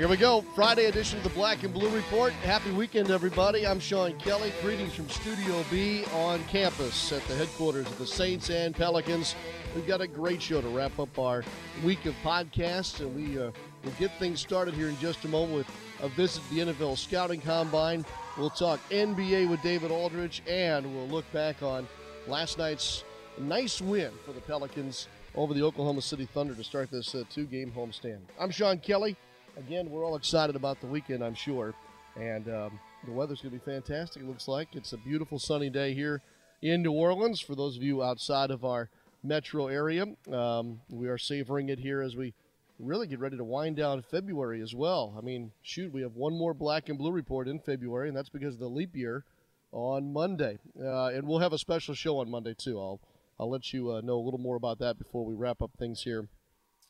Here we go. Friday edition of the Black and Blue Report. Happy weekend, everybody. I'm Sean Kelly. Greetings from Studio B on campus at the headquarters of the Saints and Pelicans. We've got a great show to wrap up our week of podcasts, and we uh, will get things started here in just a moment with a visit to the NFL Scouting Combine. We'll talk NBA with David Aldridge, and we'll look back on last night's nice win for the Pelicans over the Oklahoma City Thunder to start this uh, two game homestand. I'm Sean Kelly again, we're all excited about the weekend, I'm sure. And um, the weather's going to be fantastic, it looks like. It's a beautiful sunny day here in New Orleans for those of you outside of our metro area. Um, we are savoring it here as we really get ready to wind down February as well. I mean, shoot, we have one more black and blue report in February, and that's because of the leap year on Monday. Uh, and we'll have a special show on Monday, too. I'll, I'll let you uh, know a little more about that before we wrap up things here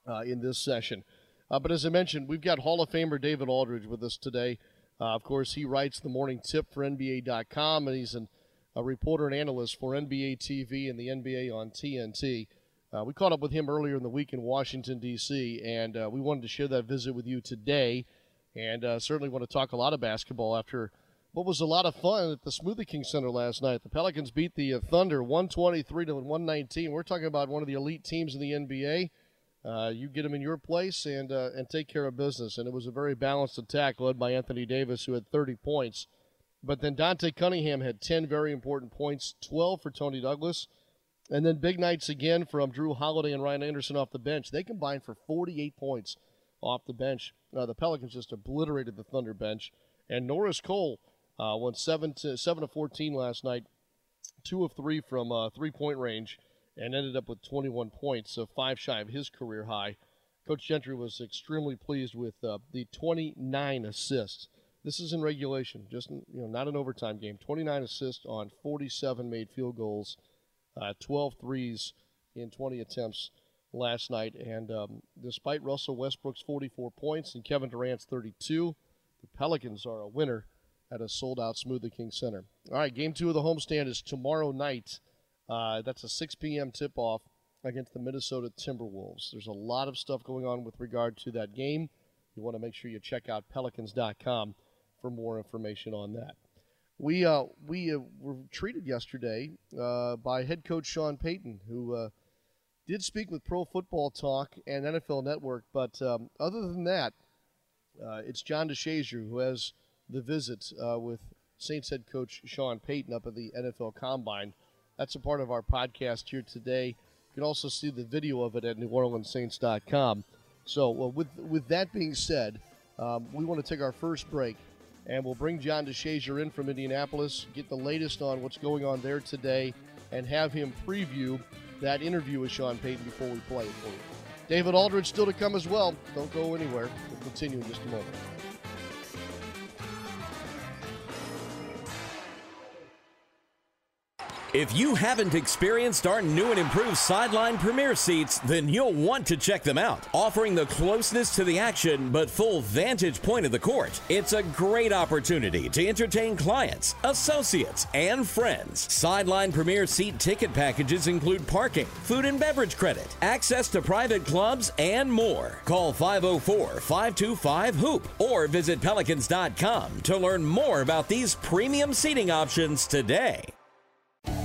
uh, in this session. Uh, but as I mentioned, we've got Hall of Famer David Aldridge with us today. Uh, of course, he writes the morning tip for NBA.com, and he's an, a reporter and analyst for NBA TV and the NBA on TNT. Uh, we caught up with him earlier in the week in Washington, D.C., and uh, we wanted to share that visit with you today. And uh, certainly want to talk a lot of basketball after what was a lot of fun at the Smoothie King Center last night. The Pelicans beat the uh, Thunder 123 to 119. We're talking about one of the elite teams in the NBA uh, you get them in your place and uh, and take care of business. And it was a very balanced attack led by Anthony Davis, who had 30 points. But then Dante Cunningham had 10 very important points, 12 for Toney Douglas. And then big nights again from Jrue Holiday and Ryan Anderson off the bench. They combined for 48 points off the bench. Uh, the Pelicans just obliterated the Thunder bench. And Norris Cole uh, went 7 to 7 to 14 last night, 2 of 3 from uh, three point range and ended up with 21 points, so five shy of his career high. Coach Gentry was extremely pleased with uh, the 29 assists. This is in regulation, just you know, not an overtime game. 29 assists on 47 made field goals, uh, 12 threes in 20 attempts last night. And um, despite Russell Westbrook's 44 points and Kevin Durant's 32, the Pelicans are a winner at a sold-out Smoothie King Center. All right, game two of the homestand is tomorrow night uh, that's a 6 p.m. tip off against the Minnesota Timberwolves. There's a lot of stuff going on with regard to that game. You want to make sure you check out pelicans.com for more information on that. We uh, we uh, were treated yesterday uh, by head coach Sean Payton, who uh, did speak with Pro Football Talk and NFL Network. But um, other than that, uh, it's John DeShazier who has the visit with Saints head coach Sean Payton up at the NFL Combine. That's a part of our podcast here today. You can also see the video of it at NewOrleansSaints.com. So, well, with with that being said, um, we want to take our first break, and we'll bring John DeShazier in from Indianapolis, get the latest on what's going on there today, and have him preview that interview with Sean Payton before we play it for you. David Aldridge still to come as well. Don't go anywhere. We'll continue in just a moment. If you haven't experienced our new and improved sideline premier seats, then you'll want to check them out. Offering the closeness to the action but full vantage point of the court, it's a great opportunity to entertain clients, associates, and friends. Sideline premier seat ticket packages include parking, food and beverage credit, access to private clubs, and more. Call 504 525 HOOP or visit pelicans.com to learn more about these premium seating options today.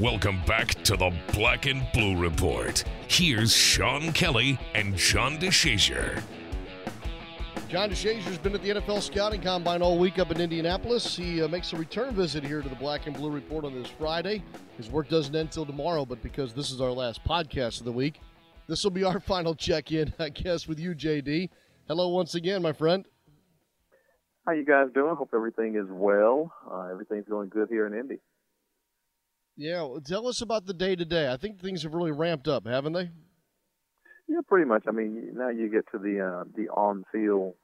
Welcome back to the Black and Blue Report. Here's Sean Kelly and John DeShazier. John DeShazier's been at the NFL Scouting Combine all week up in Indianapolis. He uh, makes a return visit here to the Black and Blue Report on this Friday. His work doesn't end till tomorrow, but because this is our last podcast of the week, this will be our final check in, I guess, with you, JD. Hello once again, my friend. How you guys doing? Hope everything is well. Uh, everything's going good here in Indy. Yeah, well, tell us about the day to day. I think things have really ramped up, haven't they? Yeah, pretty much. I mean, now you get to the uh, the on field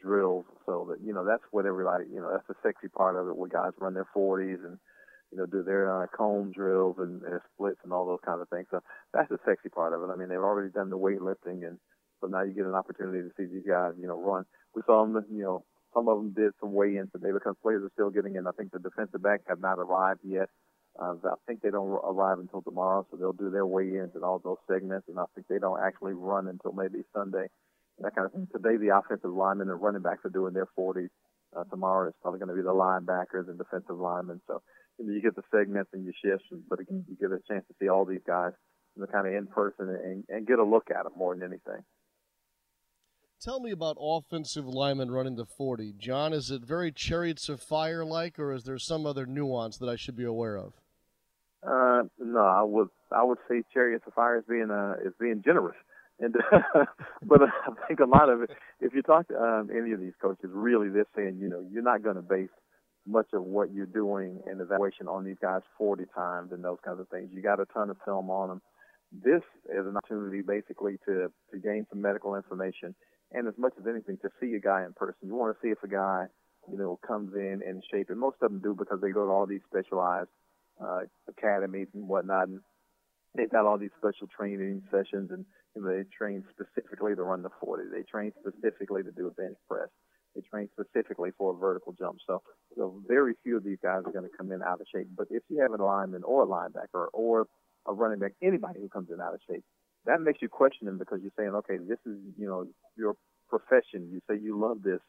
drills, so that you know that's what everybody you know that's the sexy part of it, where guys run their 40s and you know do their uh, cone drills and, and splits and all those kinds of things. So that's the sexy part of it. I mean, they've already done the weightlifting, and so now you get an opportunity to see these guys you know run. We saw them, you know, some of them did some weigh-ins today because players are still getting in. I think the defensive back have not arrived yet. Uh, I think they don't arrive until tomorrow, so they'll do their weigh-ins and all those segments, and I think they don't actually run until maybe Sunday. That kind of thing. Today, the offensive linemen and running backs are doing their 40s. Uh, tomorrow, it's probably going to be the linebackers and defensive linemen. So you, know, you get the segments and your shifts, but again, you get a chance to see all these guys, you know, kind of in person and, and get a look at them more than anything. Tell me about offensive linemen running the 40. John, is it very chariots of fire like, or is there some other nuance that I should be aware of? Uh, no, I would I would say chariots of fire is being uh, is being generous, and but I think a lot of it, if you talk to um, any of these coaches, really they're saying you know you're not going to base much of what you're doing in evaluation on these guys 40 times and those kinds of things. You got a ton of film on them. This is an opportunity basically to to gain some medical information and as much as anything, to see a guy in person. You want to see if a guy, you know, comes in in shape, and most of them do because they go to all these specialized uh, academies and whatnot, and they've got all these special training sessions, and you know, they train specifically to run the 40. They train specifically to do a bench press. They train specifically for a vertical jump. So, so very few of these guys are going to come in out of shape. But if you have a lineman or a linebacker or a running back, anybody who comes in out of shape, that makes you question them because you're saying, okay, this is you know your profession. You say you love this,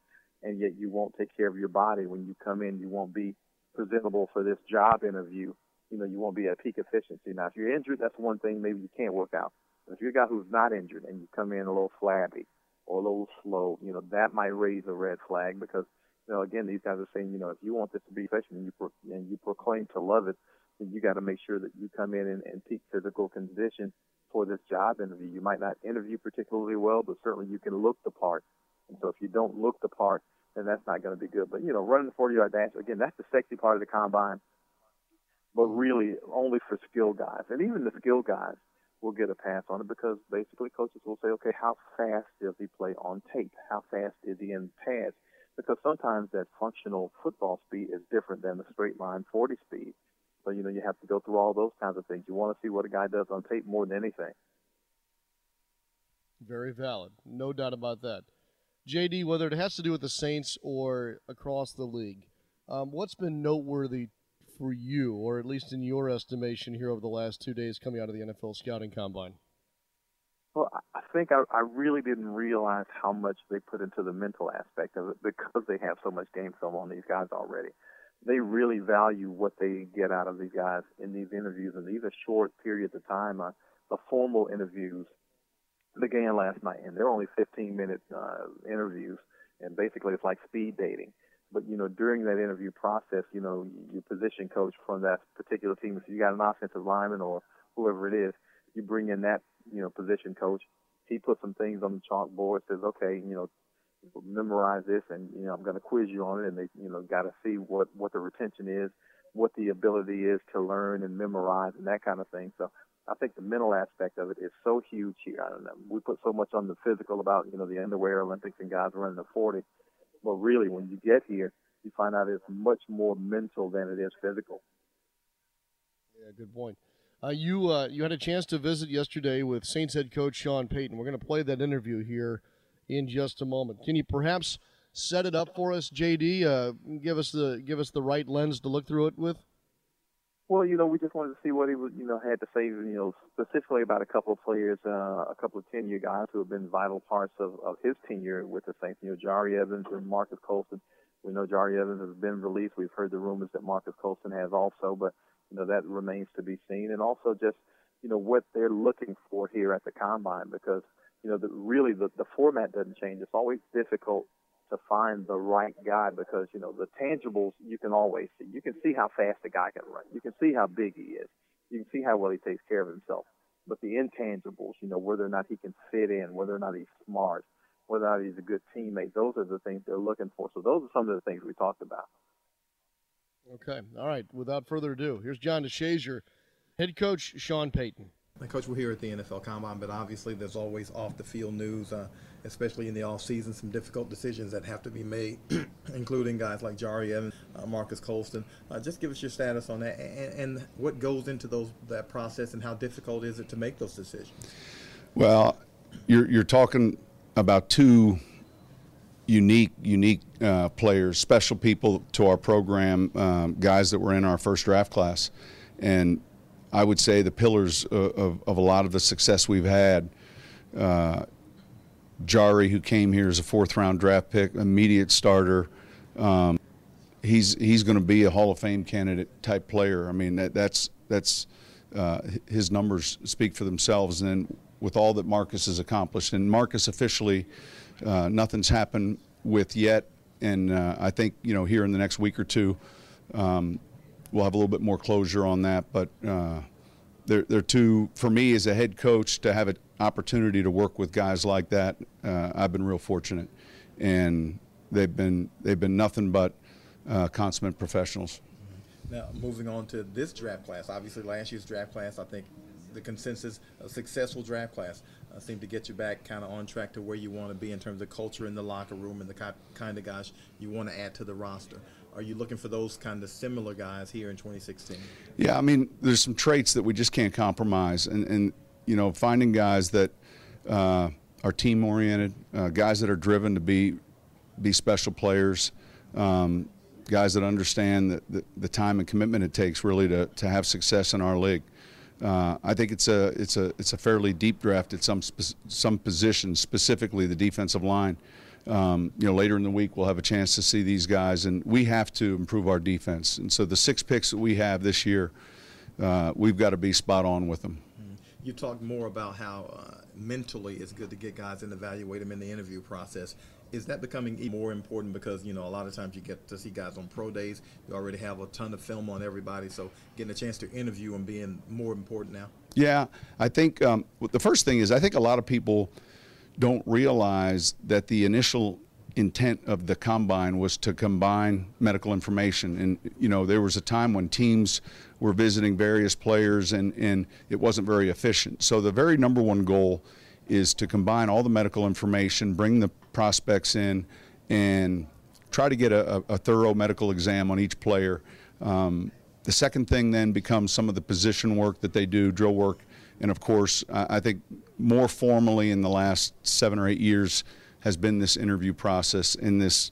and yet you won't take care of your body when you come in. You won't be presentable for this job interview. You know, you won't be at peak efficiency. Now, if you're injured, that's one thing. Maybe you can't work out. But if you're a guy who's not injured and you come in a little flabby or a little slow, you know, that might raise a red flag because, you know, again, these guys are saying, you know, if you want this to be efficient and you pro- and you proclaim to love it, then you got to make sure that you come in in peak physical condition for this job interview. You might not interview particularly well, but certainly you can look the part. And so if you don't look the part, then that's not going to be good. But, you know, running the 40 yard dash, again, that's the sexy part of the combine, but really only for skill guys. And even the skill guys will get a pass on it because basically coaches will say, okay, how fast does he play on tape? How fast is he in pads? Because sometimes that functional football speed is different than the straight line 40 speed. So, you know, you have to go through all those kinds of things. You want to see what a guy does on tape more than anything. Very valid. No doubt about that. JD, whether it has to do with the Saints or across the league, um, what's been noteworthy for you, or at least in your estimation, here over the last two days coming out of the NFL scouting combine? Well, I think I, I really didn't realize how much they put into the mental aspect of it because they have so much game film on these guys already they really value what they get out of these guys in these interviews, and these are short periods of time. Uh, the formal interviews began last night, and they're only 15 minute uh, interviews, and basically it's like speed dating. But you know, during that interview process, you know, your position coach from that particular team, if you got an offensive lineman or whoever it is, you bring in that you know position coach. He puts some things on the chalkboard, says, okay, you know, memorize this and you know I'm going to quiz you on it and they you know got to see what what the retention is what the ability is to learn and memorize and that kind of thing so I think the mental aspect of it is so huge here I don't know we put so much on the physical about you know the underwear Olympics and guys running the 40 but really when you get here you find out it's much more mental than it is physical yeah good point uh, you uh, you had a chance to visit yesterday with Saints head coach Sean Payton we're going to play that interview here in just a moment. Can you perhaps set it up for us, JD? Uh, give us the give us the right lens to look through it with. Well, you know, we just wanted to see what he was, you know, had to say, you know, specifically about a couple of players, uh, a couple of tenure guys who have been vital parts of, of his tenure with the Saints. You know, Jahri Evans and Marques Colston. We know Jahri Evans has been released. We've heard the rumors that Marques Colston has also, but you know that remains to be seen. And also just, you know, what they're looking for here at the combine because you know, the, really the, the format doesn't change. It's always difficult to find the right guy because, you know, the tangibles you can always see. You can see how fast a guy can run. You can see how big he is. You can see how well he takes care of himself. But the intangibles, you know, whether or not he can fit in, whether or not he's smart, whether or not he's a good teammate, those are the things they're looking for. So those are some of the things we talked about. Okay. All right. Without further ado, here's John DeShazier, head coach Sean Payton. Coach, we're here at the NFL Combine, but obviously there's always off the field news, uh, especially in the off season, some difficult decisions that have to be made, including guys like Jahri Evans, uh, Marques Colston. Uh, just give us your status on that and, and, what goes into those that process and how difficult is it to make those decisions? Well, you're, you're talking about two unique, unique uh, players, special people to our program, um, guys that were in our first draft class. And I would say the pillars of, of, of a lot of the success we've had. Uh, Jahri, who came here as a fourth round draft pick, immediate starter. Um, he's he's going to be a Hall of Fame candidate type player. I mean, that, that's that's uh, his numbers speak for themselves. And then with all that Marques has accomplished, and Marques officially, uh, nothing's happened with yet. And uh, I think you know here in the next week or two, um, we'll have a little bit more closure on that. But uh, they're, they're too, for me as a head coach, to have an opportunity to work with guys like that, uh, I've been real fortunate. And they've been, they've been nothing but uh, consummate professionals. Now, moving on to this draft class, obviously last year's draft class, I think the consensus, a successful draft class, uh, seemed to get you back kind of on track to where you want to be in terms of culture in the locker room and the kind of guys you want to add to the roster are you looking for those kind of similar guys here in 2016? Yeah, I mean, there's some traits that we just can't compromise, and and you know, finding guys that uh, are team oriented, uh, guys that are driven to be be special players, um, guys that understand the, the, the, time and commitment it takes really to, to have success in our league. Uh, I think it's a it's a it's a fairly deep draft at some some positions, specifically the defensive line um, you know, later in the week we'll have a chance to see these guys, and we have to improve our defense. And so the six picks that we have this year, uh, we've got to be spot on with them. Mm-hmm. You talked more about how uh, mentally it's good to get guys and evaluate them in the interview process. Is that becoming even more important because you know a lot of times you get to see guys on pro days. You already have a ton of film on everybody, so getting a chance to interview them being more important now. Yeah, I think um, the first thing is I think a lot of people don't realize that the initial intent of the combine was to combine medical information. And you know there was a time when teams were visiting various players and and it wasn't very efficient. So the very number one goal is to combine all the medical information bring the prospects in and try to get a, a thorough medical exam on each player. Um, the second thing then becomes some of the position work that they do drill work and of course, I think more formally in the last seven or eight years has been this interview process in this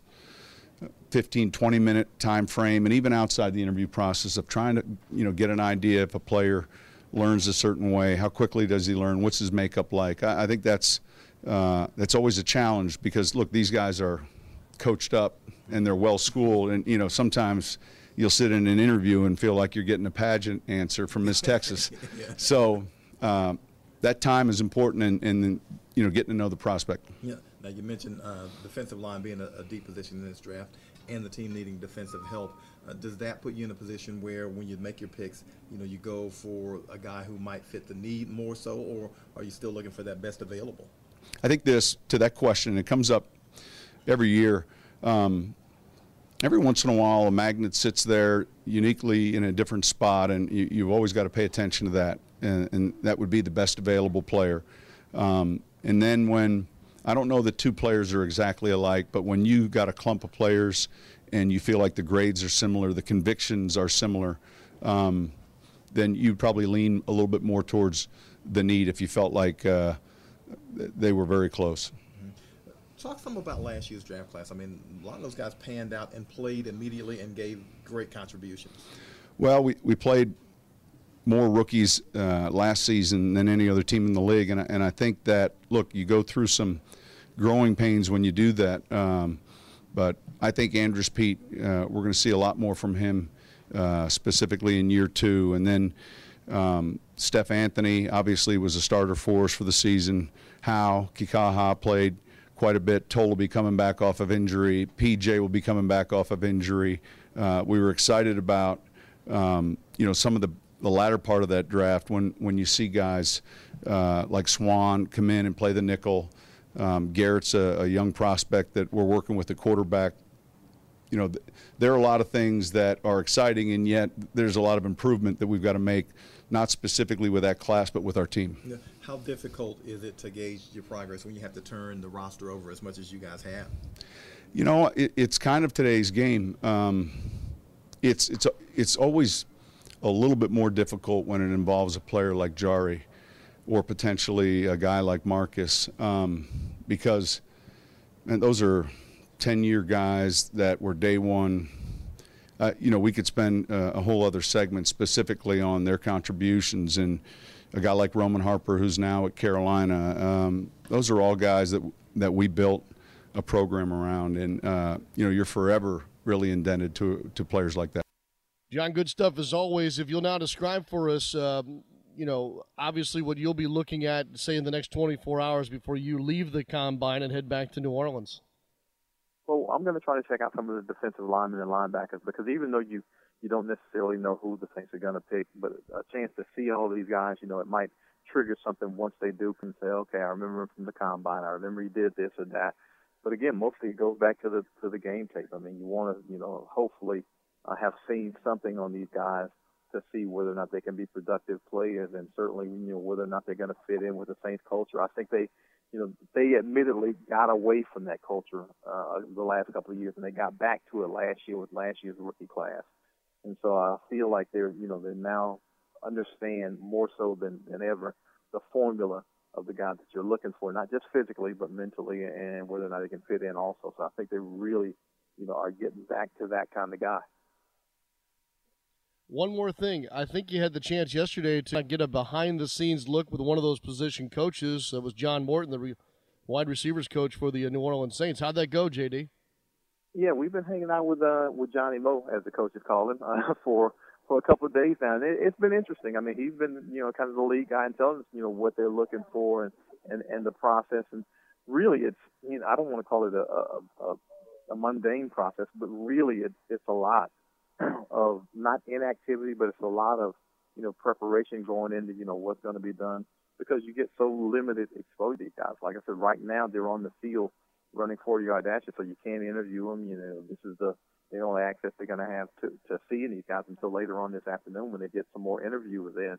15, 20 minute time frame, and even outside the interview process of trying to, you know, get an idea if a player learns a certain way, how quickly does he learn, what's his makeup like. I, I think that's uh, that's always a challenge because look, these guys are coached up and they're well schooled, and you know sometimes you'll sit in an interview and feel like you're getting a pageant answer from Miss Texas. yeah. So um, that time is important in, in, you know getting to know the prospect. Yeah. Now you mentioned uh, defensive line being a, a, deep position in this draft, and the team needing defensive help. Uh, does that put you in a position where, when you make your picks, you know you go for a guy who might fit the need more so, or are you still looking for that best available? I think this to that question. It comes up every year. Um, every once in a while, a magnet sits there uniquely in a different spot, and you, have always got to pay attention to that and, and that would be the best available player. Um, and then when I don't know that two players are exactly alike, but when you got a clump of players and you feel like the grades are similar, the convictions are similar, um, then you'd probably lean a little bit more towards the need if you felt like uh, they were very close. Mm-hmm. Talk some about last year's draft class. I mean, a lot of those guys panned out and played immediately and gave great contributions. Well, we, we played more rookies uh, last season than any other team in the league, and and I think that look, you go through some growing pains when you do that. Um, but I think Andrus Peat, uh, we're going to see a lot more from him, uh, specifically in year two, and then. Um, Steph Anthony obviously was a starter for us for the season. Howe, Kikaha played quite a bit. Toll will be coming back off of injury. PJ will be coming back off of injury. Uh, we were excited about, um, you know, some of the the latter part of that draft when when you see guys uh, like Swann come in and play the nickel. Um, Garrett's a, a, young prospect that we're working with the quarterback. You know, th- there are a lot of things that are exciting, and yet there's a lot of improvement that we've got to make, not specifically with that class, but with our team. How difficult is it to gauge your progress when you have to turn the roster over as much as you guys have? You know, it, it's kind of today's game. Um, it's it's it's always a little bit more difficult when it involves a player like Jahri or potentially a guy like Marques um, because and those are 10 year guys that were day one. Uh, you know, we could spend uh, a whole other segment specifically on their contributions and a guy like Roman Harper, who's now at Carolina. Um, those are all guys that that we built a program around, and uh, you know, you're forever really indebted to to players like that. John, good stuff as always. If you'll now describe for us, um, you know, obviously what you'll be looking at, say, in the next 24 hours before you leave the combine and head back to New Orleans. Well, I'm going to try to check out some of the defensive linemen and linebackers because even though you you don't necessarily know who the Saints are going to pick, but a chance to see all these guys, you know, it might trigger something once they do and say, okay, I remember him from the combine. I remember he did this or that. But again, mostly it goes back to the to the game tape. I mean, you want to, you know, hopefully uh, have seen something on these guys to see whether or not they can be productive players, and certainly you know whether or not they're going to fit in with the Saints culture. I think they, you know, they admittedly got away from that culture uh, the last couple of years, and they got back to it last year with last year's rookie class. And so I feel like they're, you know, they now understand more so than than ever the formula of the guy that you're looking for, not just physically but mentally, and whether or not they can fit in also. So I think they really, you know, are getting back to that kind of guy. One more thing. I think you had the chance yesterday to get a behind the scenes look with one of those position coaches. That was John Morton, the re- wide receivers coach for the New Orleans Saints. How'd that go, JD? Yeah, we've been hanging out with uh with Johnny Mo, as the coaches call him, uh, for for a couple of days now, and it, it's been interesting. I mean, he's been you know kind of the lead guy and telling us you know what they're looking for and and and the process, and really it's you know I don't want to call it a a, a, mundane process, but really it's a lot of not inactivity, but it's a lot of you know preparation going into you know what's going to be done because you get so limited exposure to these guys. Like I said, right now they're on the field running 40 yard dashes, so you can't interview them. You know, this is the the only access they're going to have to to seeing these guys until later on this afternoon when they get some more interviews in.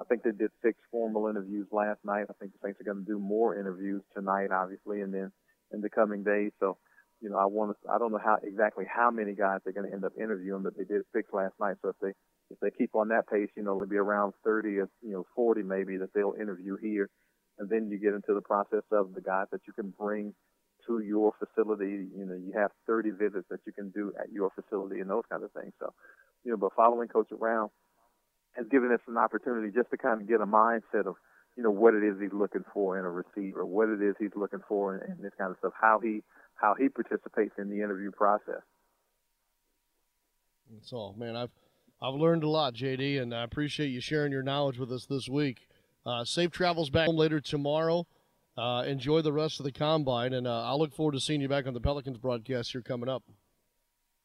I think they did six formal interviews last night. I think the Saints are going to do more interviews tonight, obviously, and then in the coming days. So you know, I want to, I don't know how exactly how many guys they're going to end up interviewing, but they did six last night. So if they, if they keep on that pace, you know, it'll be around 30 or, you know, 40 maybe that they'll interview here. And then you get into the process of the guys that you can bring to your facility. You know, you have 30 visits that you can do at your facility and those kind of things. So, you know, but following coach around has given us an opportunity just to kind of get a mindset of, you know, what it is he's looking for in a receiver, what it is he's looking for and, and this kind of stuff, how he, how he participates in the interview process. That's all, man. I've I've learned a lot, JD, and I appreciate you sharing your knowledge with us this week. Uh, safe travels back home later tomorrow. Uh, enjoy the rest of the combine, and uh, I'll look forward to seeing you back on the Pelicans broadcast here coming up.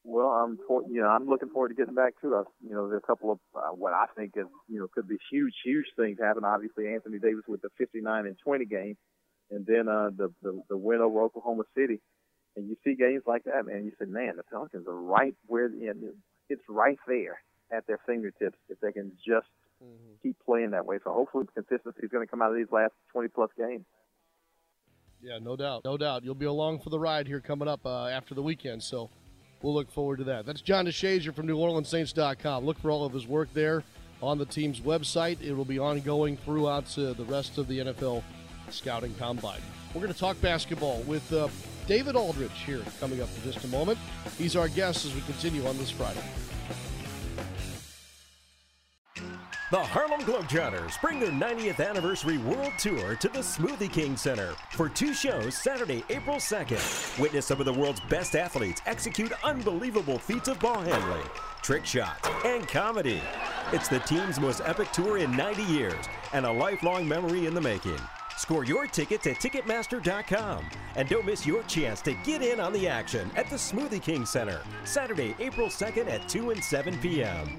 Well, I'm for, you know I'm looking forward to getting back to us. You know, there's a couple of uh, what I think is you know could be huge, huge things happen. Obviously, Anthony Davis with the 59 and 20 game, and then uh, the, the the win over Oklahoma City and you see games like that, man, you say, man, the Pelicans are right where the end is. It's right there at their fingertips if they can just mm-hmm. keep playing that way. So hopefully consistency is going to come out of these last 20 plus games. Yeah, no doubt. No doubt. You'll be along for the ride here coming up uh, after the weekend. So we'll look forward to that. That's John DeShazier from NewOrleansSaints.com. Look for all of his work there on the team's website. It will be ongoing throughout uh, the rest of the NFL scouting combine. We're going to talk basketball with uh, David Aldridge here coming up in just a moment. He's our guest as we continue on this Friday. The Harlem Globetrotters bring their 90th anniversary world tour to the Smoothie King Center for two shows Saturday, April 2nd. Witness some of the world's best athletes execute unbelievable feats of ball handling, trick shots, and comedy. It's the team's most epic tour in 90 years and a lifelong memory in the making. Score your tickets at Ticketmaster.com. And don't miss your chance to get in on the action at the Smoothie King Center, Saturday, April 2nd at 2 and 7 p.m.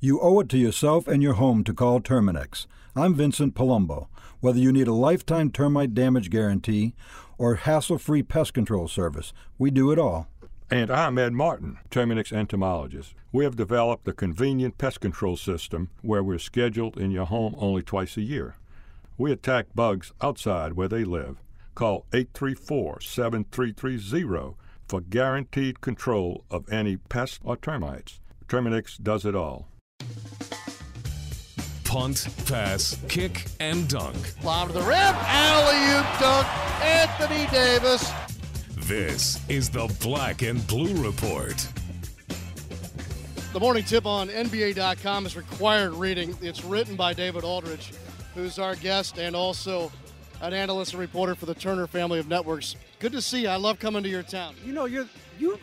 You owe it to yourself and your home to call Terminix. I'm Vincent Palumbo. Whether you need a lifetime termite damage guarantee or hassle free pest control service, we do it all. And I'm Ed Martin, Terminix entomologist. We have developed a convenient pest control system where we're scheduled in your home only twice a year. We attack bugs outside where they live. Call 834 7330 for guaranteed control of any pests or termites. Terminix does it all punt, pass, kick, and dunk. Lob to the rim, alley oop dunk, Anthony Davis. This is the Black and Blue Report. The morning tip on NBA.com is required reading. It's written by David Aldridge, who's our guest and also an analyst and reporter for the Turner family of networks. Good to see you. I love coming to your town. You know, you're you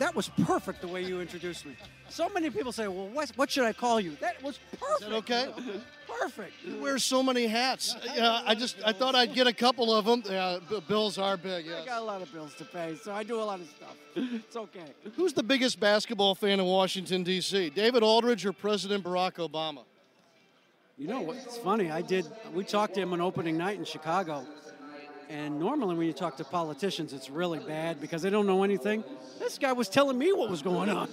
that was perfect the way you introduced me. So many people say, "Well, what, what should I call you?" That was perfect. Is that okay? perfect. You wear so many hats. Yeah, I just I thought I'd get a couple of them. Yeah, bills are big. Yes. I got a lot of bills to pay, so I do a lot of stuff. It's okay. Who's the biggest basketball fan in Washington D.C.? David Aldridge or President Barack Obama? You know what's funny? I did. We talked to him on opening night in Chicago, and normally, when you talk to politicians, it's really bad because they don't know anything. This guy was telling me what was going on.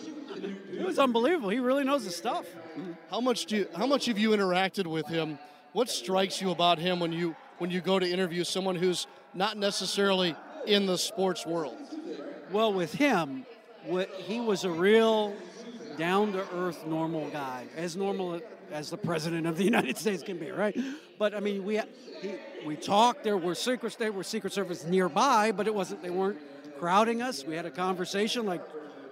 It was unbelievable. He really knows his stuff. How much do you, how much have you interacted with him? What strikes you about him when you when you go to interview someone who's not necessarily in the sports world? Well, with him, what, he was a real down to earth, normal guy, as normal as the president of the United States can be, right? But I mean, we he, we talked. There were secrets. There were Secret Service nearby, but it wasn't. They weren't crowding us. We had a conversation like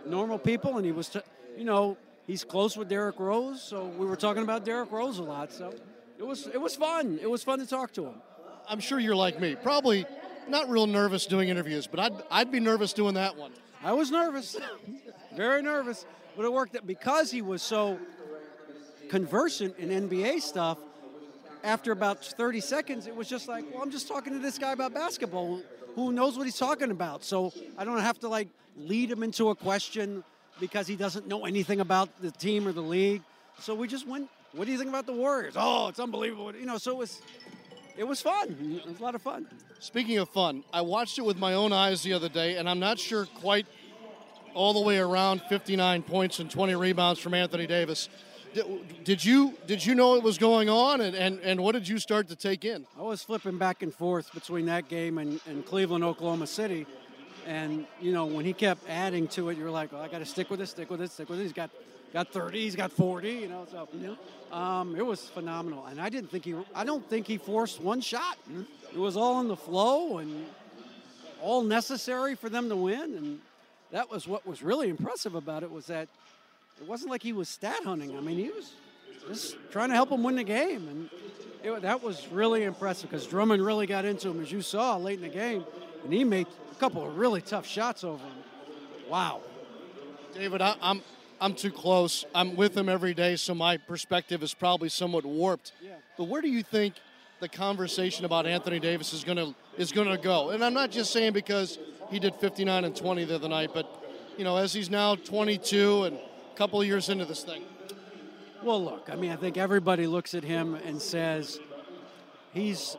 normal people, and he was, t- you know, he's close with Derrick Rose, so we were talking about Derrick Rose a lot. So it was it was fun. It was fun to talk to him. I'm sure you're like me, probably not real nervous doing interviews, but I'd I'd be nervous doing that one. I was nervous, very nervous, but it worked out because he was so conversant in NBA stuff, after about 30 seconds, it was just like, well, I'm just talking to this guy about basketball who knows what he's talking about. So I don't have to like lead him into a question because he doesn't know anything about the team or the league. So we just went, what do you think about the Warriors? Oh, it's unbelievable. You know, so it was it was fun. It was a lot of fun. Speaking of fun, I watched it with my own eyes the other day, and I'm not sure quite all the way around 59 points and 20 rebounds from Anthony Davis. Did, you did you know it was going on, and, and, and what did you start to take in? I was flipping back and forth between that game and, and Cleveland, Oklahoma City, and you know when he kept adding to it, you're like, oh, I got to stick with it, stick with it, stick with it. He's got got 30, he's got 40, you know. So um, it was phenomenal, and I didn't think he I don't think he forced one shot. It was all in the flow and all necessary for them to win, and that was what was really impressive about it was that it wasn't like he was stat hunting. I mean, he was just trying to help him win the game, and it, that was really impressive because Drummond really got into him, as you saw late in the game, and he made a couple of really tough shots over him. Wow, David, I, I'm I'm too close. I'm with him every day, so my perspective is probably somewhat warped. Yeah. But where do you think the conversation about Anthony Davis is gonna is gonna go? And I'm not just saying because he did 59 and 20 the other night, but you know, as he's now 22 and couple of years into this thing? Well, look, I mean, I think everybody looks at him and says he's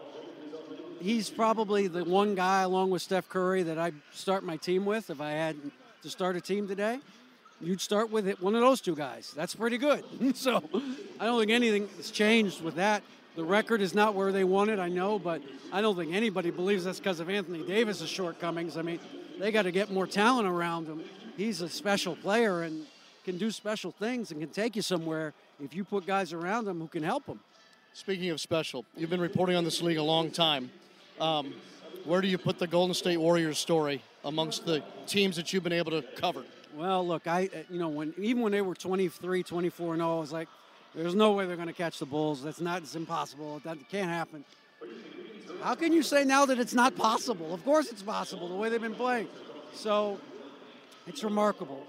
he's probably the one guy, along with Steph Curry, that I'd start my team with if I had to start a team today. You'd start with it, one of those two guys. That's pretty good. so I don't think anything has changed with that. The record is not where they want it, I know, but I don't think anybody believes that's because of Anthony Davis's shortcomings. I mean, they got to get more talent around him. He's a special player, and can do special things and can take you somewhere if you put guys around them who can help them. Speaking of special, you've been reporting on this league a long time. Um, where do you put the Golden State Warriors story amongst the teams that you've been able to cover? Well, look, I uh, you know when even when they were 23, 24 and 0, I was like, there's no way they're going to catch the Bulls. That's not. It's impossible. That can't happen. How can you say now that it's not possible? Of course, it's possible. The way they've been playing. So, it's remarkable,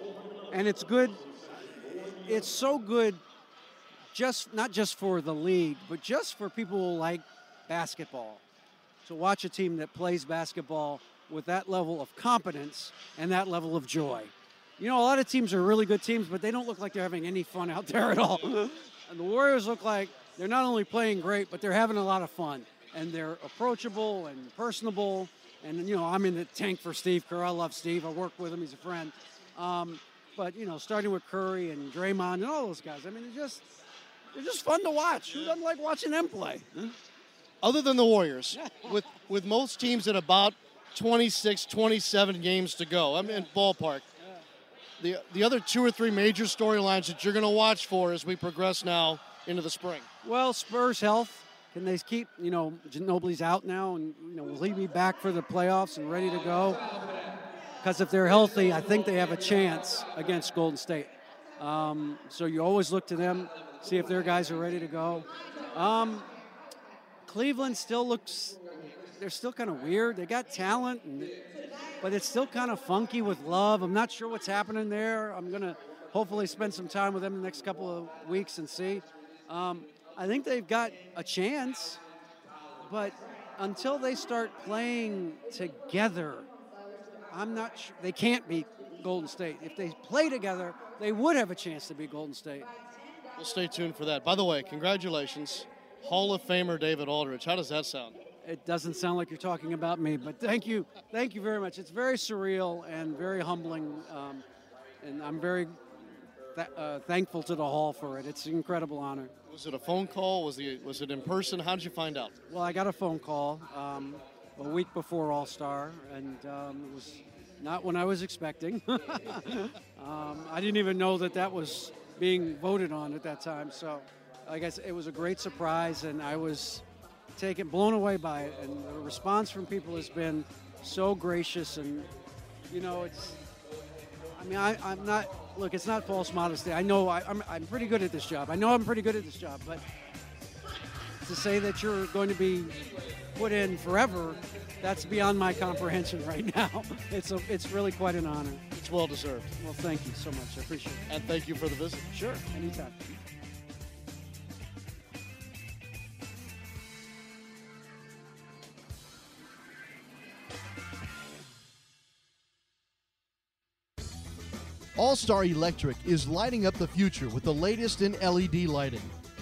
and it's good it's so good just not just for the league, but just for people who like basketball. To watch a team that plays basketball with that level of competence and that level of joy. you know, a lot of teams are really good teams, but they don't look like they're having any fun out there at all. and the Warriors look like they're not only playing great, but they're having a lot of fun. And they're approachable and personable. And, you know, I'm in the tank for Steve Kerr. I love Steve. I work with him. He's a friend. Um, but, you know, starting with Curry and Draymond and all those guys, I mean, they're just, they're just fun to watch. Who doesn't like watching them play? Other than the Warriors, with, with most teams at about 26, 27 games to go, I'm in ballpark the the other two or three major storylines that you're going to watch for as we progress now into the spring? Well, Spurs health. Can they keep, you know, Ginobili's out now, and you know, will he be back for the playoffs and ready to go? Because if they're healthy, I think they have a chance against Golden State. Um, so you always look to them, see if their guys are ready to go. Um, Cleveland still looks, they're still kind of weird. They got talent, and but it's still kind of funky with love. I'm not sure what's happening there. I'm going to hopefully spend some time with them the next couple of weeks and see. Um, I think they've got a chance, but until they start playing together, I'm not sure. They can't beat Golden State. If they play together, they would have a chance to beat Golden State. We'll stay tuned for that. By the way, congratulations, Hall of Famer David Aldridge. How does that sound? it doesn't sound like you're talking about me, but thank you, thank you very much. It's very surreal and very humbling, um, and I'm very th- uh, thankful to the hall for it. It's an incredible honor. Was it a phone call? Was it was it in person? How did you find out? Well, I got a phone call um, a week before All Star, and um, it was not when I was expecting. Um, I didn't even know that that was being voted on at that time. So, I guess it was a great surprise, and I was taken, blown away by it, and the response from people has been so gracious. And you know, it's. I mean, I, I'm not. Look, it's not false modesty. I know I, I'm, I'm pretty good at this job. I know I'm pretty good at this job, but to say that you're going to be put in forever, that's beyond my comprehension right now. It's a, it's really quite an honor. It's well deserved. Well, thank you so much. I appreciate it. And thank you for the visit. Sure, anytime. All Star Electric is lighting up the future with the latest in LED lighting.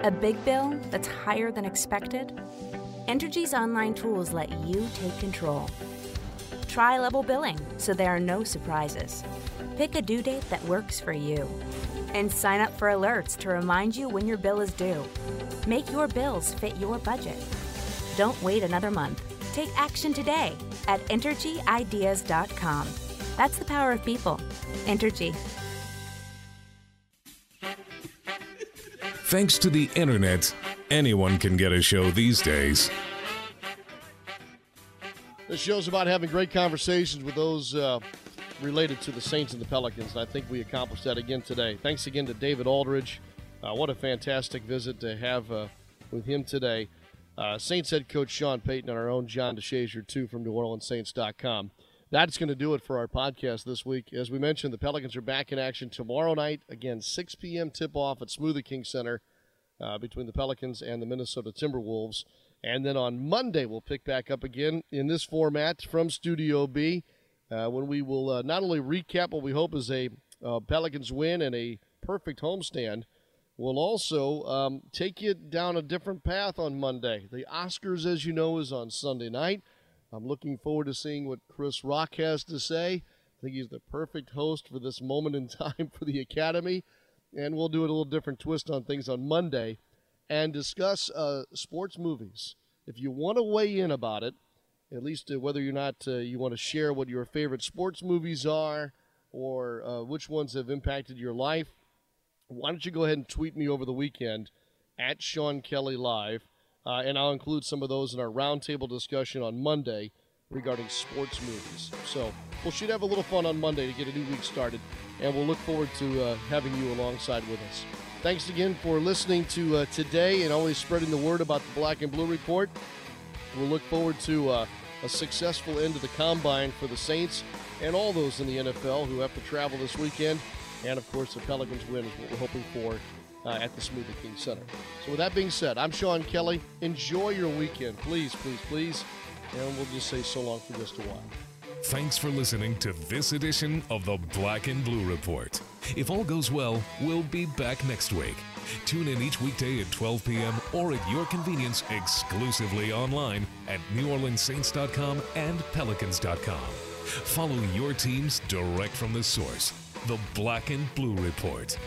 A big bill that's higher than expected? Entergy's online tools let you take control. Try level billing so there are no surprises. Pick a due date that works for you. And sign up for alerts to remind you when your bill is due. Make your bills fit your budget. Don't wait another month. Take action today at EnergyIdeas.com. That's the power of people. Entergy. Thanks to the internet, anyone can get a show these days. This show's about having great conversations with those uh, related to the Saints and the Pelicans, and I think we accomplished that again today. Thanks again to David Aldridge. Uh, what a fantastic visit to have uh, with him today. Uh, Saints head coach Sean Payton and our own John DeShazier, too, from NewOrleansSaints.com. That's going to do it for our podcast this week. As we mentioned, the Pelicans are back in action tomorrow night. Again, 6 p.m. tip off at Smoothie King Center uh, between the Pelicans and the Minnesota Timberwolves. And then on Monday, we'll pick back up again in this format from Studio B uh, when we will uh, not only recap what we hope is a uh, Pelicans win and a perfect homestand, we'll also um, take you down a different path on Monday. The Oscars, as you know, is on Sunday night. I'm looking forward to seeing what Chris Rock has to say. I think he's the perfect host for this moment in time for the Academy. And we'll do a little different twist on things on Monday and discuss uh, sports movies. If you want to weigh in about it, at least uh, whether or not uh, you want to share what your favorite sports movies are or uh, which ones have impacted your life, why don't you go ahead and tweet me over the weekend at Sean Kelly Live uh, and I'll include some of those in our roundtable discussion on Monday regarding sports movies. So we'll should have a little fun on Monday to get a new week started, and we'll look forward to uh, having you alongside with us. Thanks again for listening to uh, today and always spreading the word about the Black and Blue Report. We'll look forward to uh, a successful end of the combine for the Saints and all those in the NFL who have to travel this weekend. And of course, the Pelicans win is what we're hoping for uh, at the Smoothie King Center. So, with that being said, I'm Sean Kelly. Enjoy your weekend, please, please, please. And we'll just say so long for just a while. Thanks for listening to this edition of the Black and Blue Report. If all goes well, we'll be back next week. Tune in each weekday at 12 p.m. or at your convenience exclusively online at NewOrleansSaints.com and Pelicans.com. Follow your teams direct from the source. The Black and Blue Report.